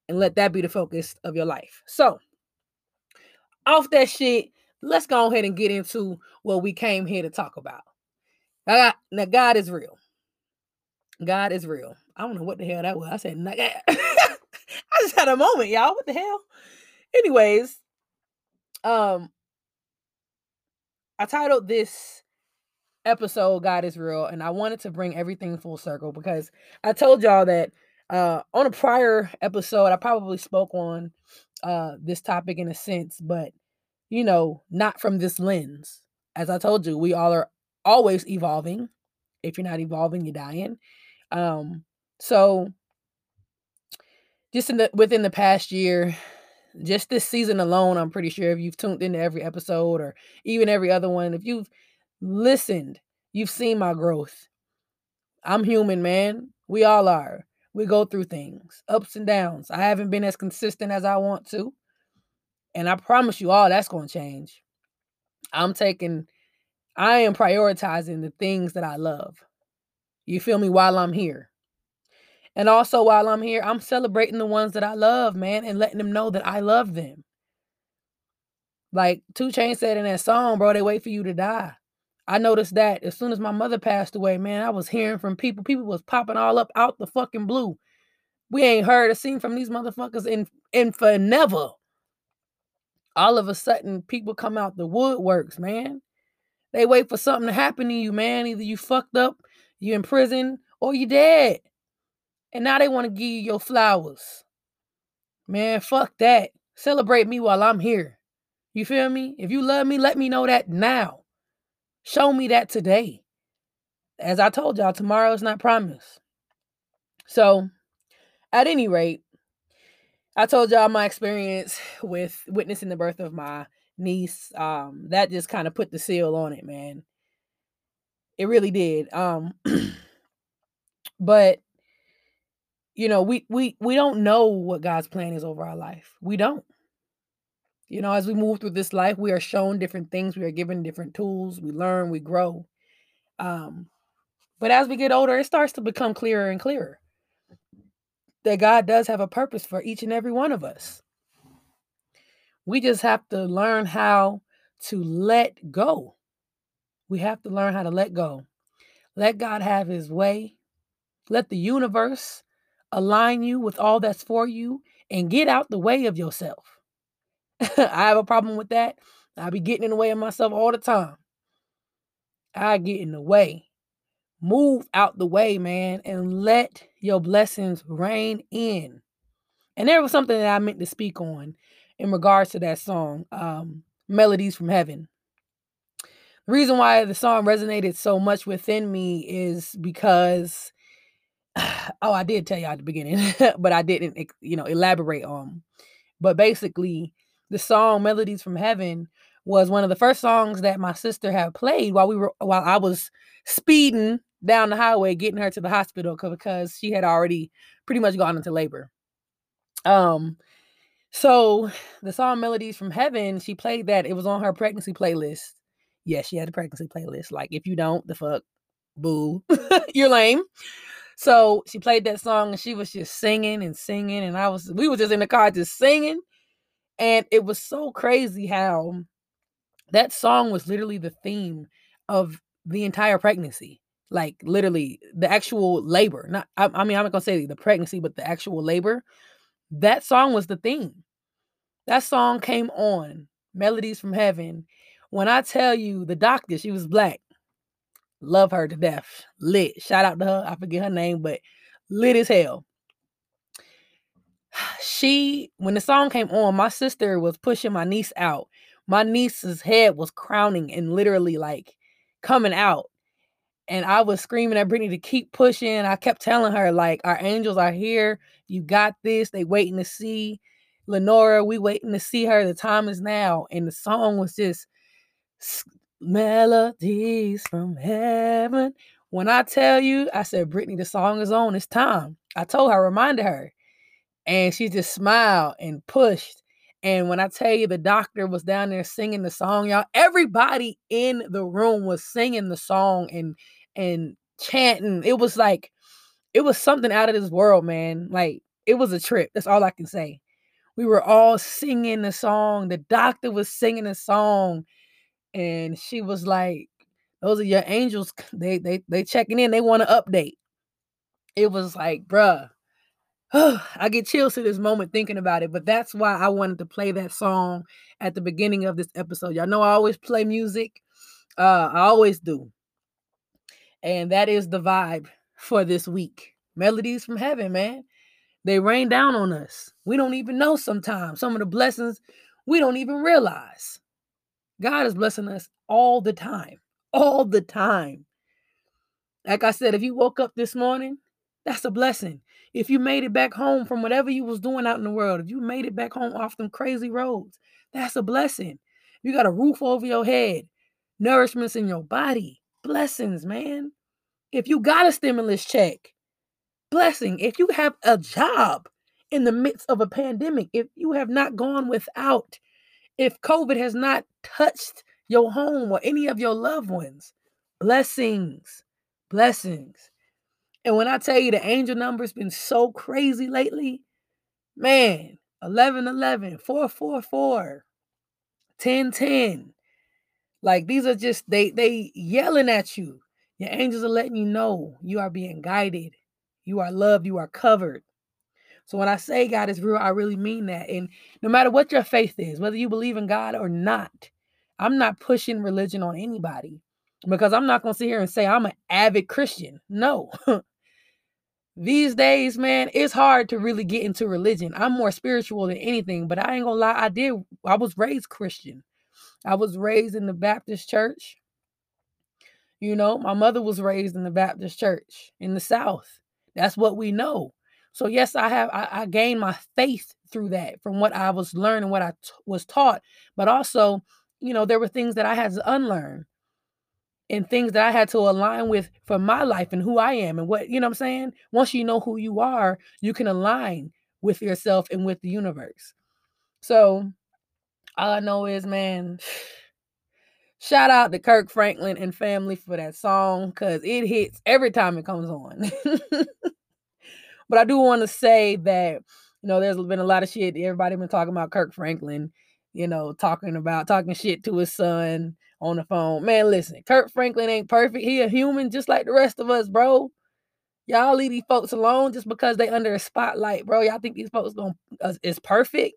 and let that be the focus of your life. So, off that shit, let's go ahead and get into what we came here to talk about. Now, God is real. God is real. I don't know what the hell that was. I said, *laughs* I just had a moment, y'all. What the hell? Anyways, um, I titled this episode God is Real, and I wanted to bring everything full circle because I told y'all that uh on a prior episode, I probably spoke on uh this topic in a sense, but you know, not from this lens. As I told you, we all are always evolving. If you're not evolving, you're dying. Um, so just in the within the past year, just this season alone, I'm pretty sure if you've tuned into every episode or even every other one, if you've listened, you've seen my growth. I'm human, man. We all are. We go through things, ups and downs. I haven't been as consistent as I want to. And I promise you all that's going to change. I'm taking, I am prioritizing the things that I love. You feel me? While I'm here. And also, while I'm here, I'm celebrating the ones that I love, man, and letting them know that I love them. Like 2 Chainz said in that song, bro, they wait for you to die. I noticed that as soon as my mother passed away, man, I was hearing from people. People was popping all up out the fucking blue. We ain't heard a scene from these motherfuckers in in for never. All of a sudden, people come out the woodworks, man. They wait for something to happen to you, man. Either you fucked up, you in prison, or you dead. And now they want to give you your flowers. Man, fuck that. Celebrate me while I'm here. You feel me? If you love me, let me know that now. Show me that today. As I told y'all, tomorrow is not promised. So, at any rate, I told y'all my experience with witnessing the birth of my niece. Um, that just kind of put the seal on it, man. It really did. Um, *clears throat* but you know, we we we don't know what God's plan is over our life. We don't. You know, as we move through this life, we are shown different things, we are given different tools, we learn, we grow. Um, but as we get older, it starts to become clearer and clearer that God does have a purpose for each and every one of us. We just have to learn how to let go. We have to learn how to let go. Let God have his way. Let the universe align you with all that's for you and get out the way of yourself. *laughs* I have a problem with that. I be getting in the way of myself all the time. I get in the way. Move out the way, man, and let your blessings rain in. And there was something that I meant to speak on in regards to that song, um, Melodies from Heaven. The reason why the song resonated so much within me is because *sighs* oh, I did tell you at the beginning, *laughs* but I didn't, you know, elaborate on. But basically, the song Melodies from Heaven was one of the first songs that my sister had played while we were while I was speeding down the highway getting her to the hospital because she had already pretty much gone into labor. Um so *sighs* the song Melodies from Heaven, she played that. It was on her pregnancy playlist. Yes, yeah, she had a pregnancy playlist. Like if you don't, the fuck, boo, *laughs* you're lame. So she played that song and she was just singing and singing, and I was we were just in the car just singing, and it was so crazy how that song was literally the theme of the entire pregnancy. Like literally the actual labor. Not I, I mean I'm not gonna say the pregnancy, but the actual labor. That song was the theme. That song came on, Melodies from Heaven. When I tell you the doctor, she was black. Love her to death. Lit. Shout out to her. I forget her name, but lit as hell. *sighs* She, when the song came on, my sister was pushing my niece out. My niece's head was crowning and literally like coming out. And I was screaming at Brittany to keep pushing. I kept telling her, like, our angels are here. You got this. They waiting to see Lenora. We waiting to see her. The time is now. And the song was just melodies from heaven. When I tell you, I said, Brittany, the song is on. It's time. I told her, reminded her. And she just smiled and pushed. And when I tell you the doctor was down there singing the song, y'all, everybody in the room was singing the song and and chanting. It was like it was something out of this world, man. Like it was a trip. That's all I can say. We were all singing the song. The doctor was singing the song and she was like, "Those are your angels. *laughs* They they they checking in. They want to update." It was like, bruh, *sighs* I get chills to this moment thinking about it. But that's why I wanted to play that song at the beginning of this episode. Y'all know I always play music. Uh, I always do, and that is the vibe for this week. Melodies from heaven, man. They rain down on us. We don't even know sometimes some of the blessings we don't even realize. God is blessing us all the time, all the time. Like I said, if you woke up this morning, that's a blessing. If you made it back home from whatever you was doing out in the world, if you made it back home off them crazy roads, that's a blessing. You got a roof over your head, nourishments in your body, blessings, man. If you got a stimulus check, blessing. If you have a job in the midst of a pandemic, if you have not gone without, if COVID has not touched your home or any of your loved ones, blessings, blessings. And when I tell you the angel number's been so crazy lately, man, 11 11, 444, 10 10. Like these are just they they yelling at you. Your angels are letting you know you are being guided. You are loved, you are covered. So when I say God is real, I really mean that. And no matter what your faith is, whether you believe in God or not, I'm not pushing religion on anybody because I'm not going to sit here and say I'm an avid Christian. No. *laughs* These days, man, it's hard to really get into religion. I'm more spiritual than anything, but I ain't gonna lie, I did I was raised Christian. I was raised in the Baptist church. You know, my mother was raised in the Baptist church in the South. That's what we know. So yes, I have I, I gained my faith through that from what I was learning, what I t- was taught, but also, you know, there were things that I had to unlearn and things that I had to align with for my life and who I am and what, you know what I'm saying? Once you know who you are, you can align with yourself and with the universe. So all I know is, man, *sighs* shout out to Kirk Franklin and family for that song because it hits every time it comes on. *laughs* But I do want to say that, you know, there's been a lot of shit. Everybody been talking about Kirk Franklin, you know, talking about talking shit to his son on the phone. Man, listen, Kirk Franklin ain't perfect. He a human just like the rest of us, bro. Y'all leave these folks alone just because they under a spotlight, bro. Y'all think these folks gonna uh, is perfect?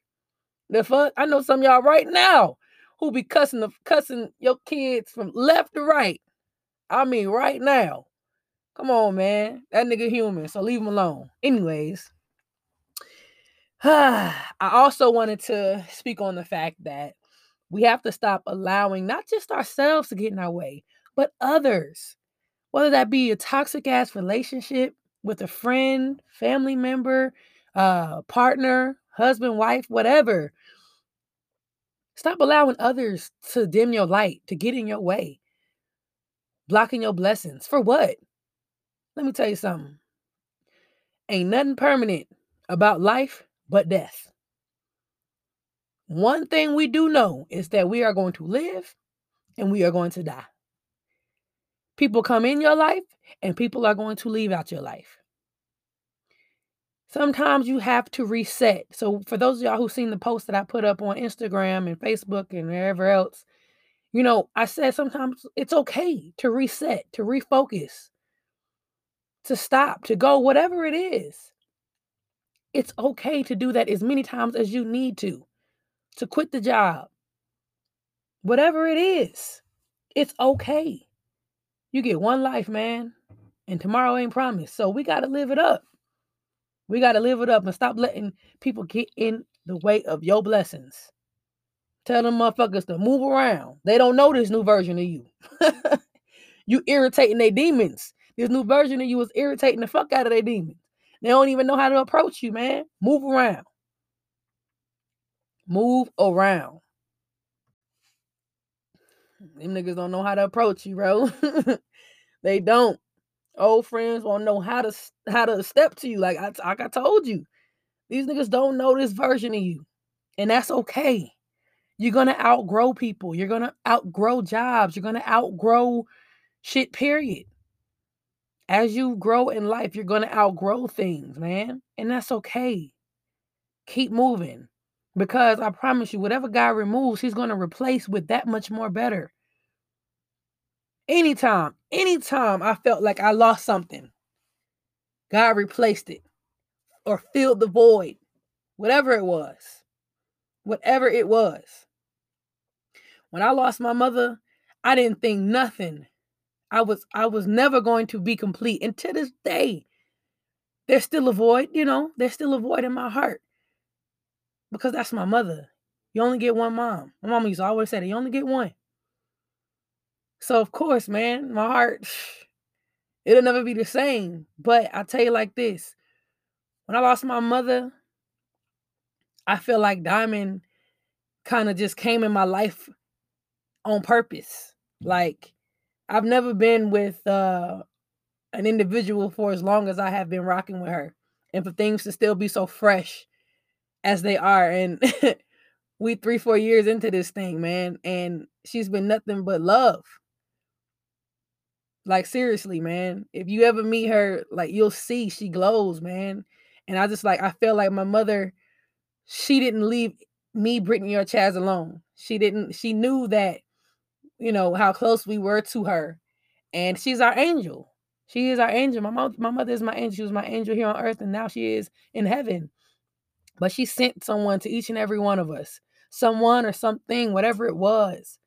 The fuck? I know some y'all right now who be cussing the cussing your kids from left to right. I mean, right now. Come on, man. That nigga human, so leave him alone. Anyways, *sighs* I also wanted to speak on the fact that we have to stop allowing not just ourselves to get in our way, but others. Whether that be a toxic ass relationship with a friend, family member, uh, partner, husband, wife, whatever. Stop allowing others to dim your light, to get in your way, blocking your blessings. For what? Let me tell you something. Ain't nothing permanent about life but death. One thing we do know is that we are going to live and we are going to die. People come in your life and people are going to leave out your life. Sometimes you have to reset. So, for those of y'all who've seen the post that I put up on Instagram and Facebook and wherever else, you know, I said sometimes it's okay to reset, to refocus, to stop, to go, whatever it is. It's okay to do that as many times as you need to, to quit the job, whatever it is. It's okay. You get one life, man, and tomorrow ain't promised. So we got to live it up. We got to live it up and stop letting people get in the way of your blessings. Tell them motherfuckers to move around. They don't know this new version of you. *laughs* you irritating their demons. This new version of you is irritating the fuck out of their demons. They don't even know how to approach you, man. Move around. Move around. Them niggas don't know how to approach you, bro. *laughs* they don't old friends won't know how to how to step to you. Like I like I told you, these niggas don't know this version of you, and that's okay. You're gonna outgrow people. You're gonna outgrow jobs. You're gonna outgrow shit. Period. As you grow in life, you're gonna outgrow things, man, and that's okay. Keep moving, because I promise you, whatever God removes, He's gonna replace with that much more better. Anytime, anytime I felt like I lost something, God replaced it or filled the void, whatever it was. Whatever it was. When I lost my mother, I didn't think nothing. I was I was never going to be complete. And to this day, there's still a void, you know, there's still a void in my heart. Because that's my mother. You only get one mom. My mom used to always say that you only get one. So of course, man, my heart *sighs* it'll never be the same. But I tell you like this. When I lost my mother, I feel like Diamond kind of just came in my life on purpose. Like I've never been with uh an individual for as long as I have been rocking with her. And for things to still be so fresh as they are and *laughs* we 3 4 years into this thing, man, and she's been nothing but love. Like seriously, man. If you ever meet her, like you'll see she glows, man. And I just like I feel like my mother, she didn't leave me, Brittany, or Chaz alone. She didn't. She knew that, you know, how close we were to her, and she's our angel. She is our angel. My mom, my mother is my angel. She was my angel here on earth, and now she is in heaven. But she sent someone to each and every one of us, someone or something, whatever it was,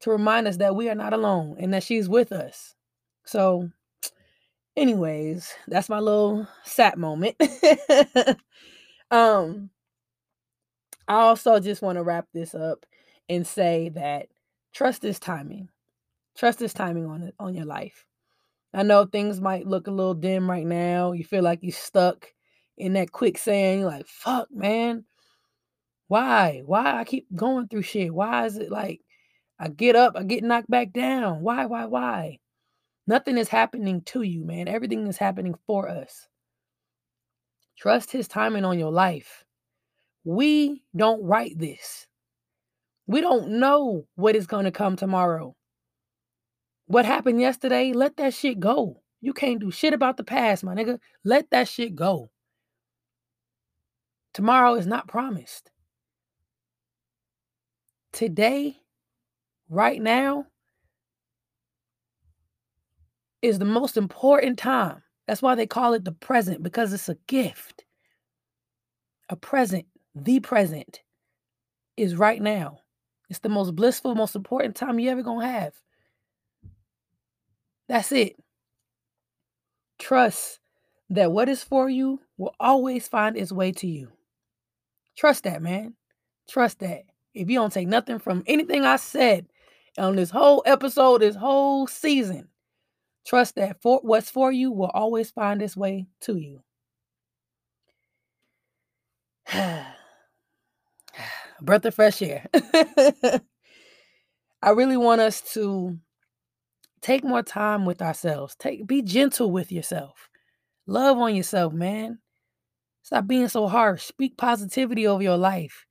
to remind us that we are not alone and that she's with us. So, anyways, that's my little sat moment. *laughs* um, I also just want to wrap this up and say that trust this timing. Trust this timing on on your life. I know things might look a little dim right now. You feel like you're stuck in that quicksand. You're like, fuck, man. Why? Why I keep going through shit? Why is it like I get up, I get knocked back down? Why, why, why? Nothing is happening to you, man. Everything is happening for us. Trust his timing on your life. We don't write this. We don't know what is going to come tomorrow. What happened yesterday, let that shit go. You can't do shit about the past, my nigga. Let that shit go. Tomorrow is not promised. Today, right now, is the most important time. That's why they call it the present because it's a gift. A present, the present is right now. It's the most blissful, most important time you ever gonna have. That's it. Trust that what is for you will always find its way to you. Trust that, man. Trust that. If you don't take nothing from anything I said on this whole episode, this whole season, Trust that for what's for you will always find its way to you. *sighs* *sighs* breath of fresh air. *laughs* I really want us to take more time with ourselves. Take be gentle with yourself. Love on yourself, man. Stop being so harsh. Speak positivity over your life.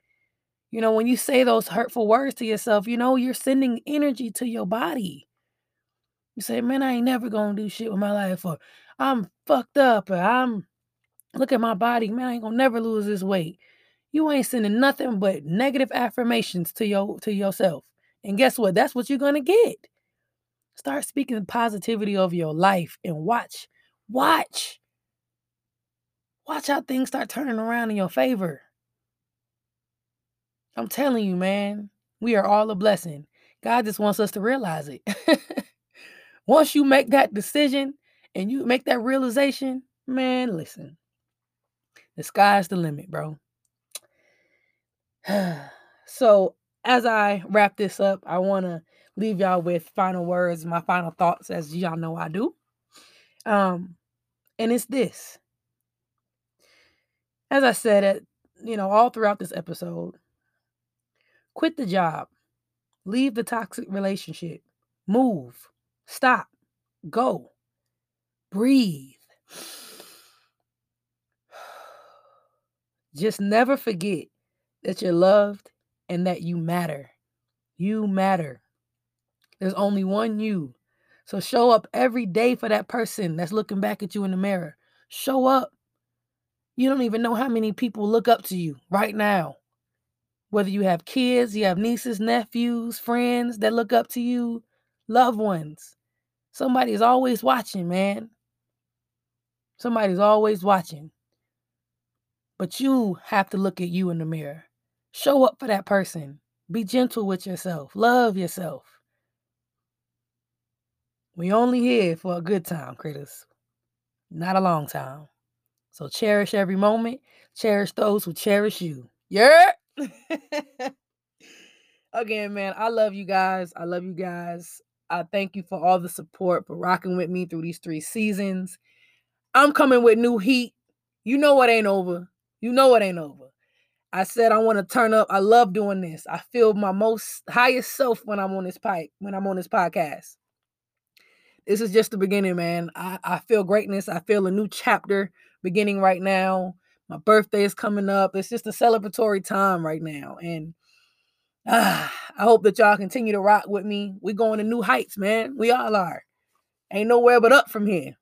You know, when you say those hurtful words to yourself, you know, you're sending energy to your body. You say, man, I ain't never gonna do shit with my life, or I'm fucked up, or I'm look at my body, man, I ain't gonna never lose this weight. You ain't sending nothing but negative affirmations to your to yourself. And guess what? That's what you're gonna get. Start speaking the positivity over your life and watch, watch, watch how things start turning around in your favor. I'm telling you, man, we are all a blessing. God just wants us to realize it. *laughs* Once you make that decision and you make that realization, man, listen, the sky's the limit, bro. *sighs* so, as I wrap this up, I want to leave y'all with final words, my final thoughts, as y'all know I do. Um, and it's this. As I said, at you know, all throughout this episode, quit the job, leave the toxic relationship, move, stop, go, breathe. *sighs* Just never forget that you're loved and that you matter. You matter. There's only one you. So show up every day for that person that's looking back at you in the mirror. Show up. You don't even know how many people look up to you right now. Whether you have kids, you have nieces, nephews, friends that look up to you, loved ones. Somebody's always watching, man. Somebody's always watching. But you have to look at you in the mirror. Show up for that person. Be gentle with yourself. Love yourself. We only here for a good time, critters. Not a long time. So cherish every moment. Cherish those who cherish you. Yeah. *laughs* Again, man, I love you guys. I love you guys. I thank you for all the support, for rocking with me through these three seasons. I'm coming with new heat. You know what ain't over. You know it ain't over. I said I want to turn up. I love doing this. I feel my most highest self when I'm on this pipe, when I'm on this podcast this is just the beginning, man. I, I feel greatness. I feel a new chapter beginning right now. My birthday is coming up. It's just a celebratory time right now. And ah, I hope that y'all continue to rock with me. We're going to new heights, man. We all are. Ain't nowhere but up from here.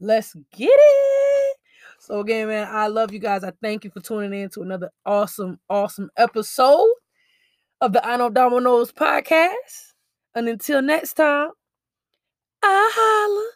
Let's get it. So again, man, I love you guys. I thank you for tuning in to another awesome, awesome episode of the I Know DoMo Knows podcast. And until next time, I holla.